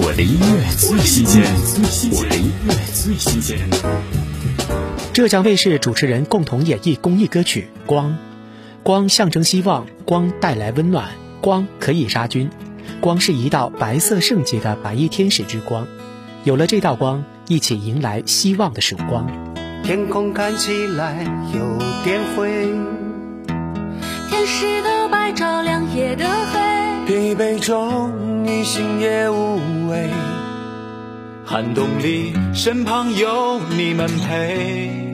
我的音乐最新鲜，我的音乐最新鲜。浙江卫视主持人共同演绎公益歌曲《光》，光象征希望，光带来温暖，光可以杀菌，光是一道白色圣洁的白衣天使之光。有了这道光，一起迎来希望的曙光。天空看起来有点灰，天使的白照亮夜的黑，疲惫中你心也无畏，寒冬里身旁有你们陪。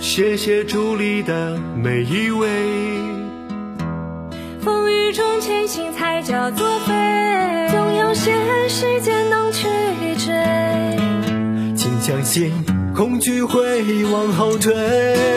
谢谢助力的每一位，风雨中前行才叫做飞，总有些时间能去追。请相信，恐惧会往后退。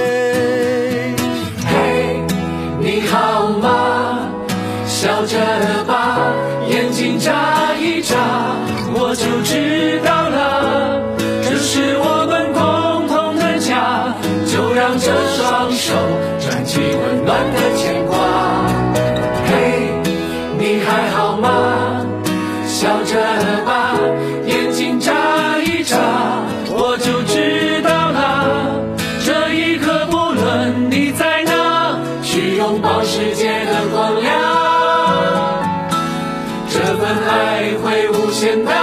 这双手转起温暖的牵挂。嘿，你还好吗？笑着吧，眼睛眨一眨，我就知道了。这一刻，不论你在哪，去拥抱世界的光亮。这份爱会无限大，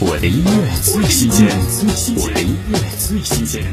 我的音乐最新鲜，我的音乐最新鲜。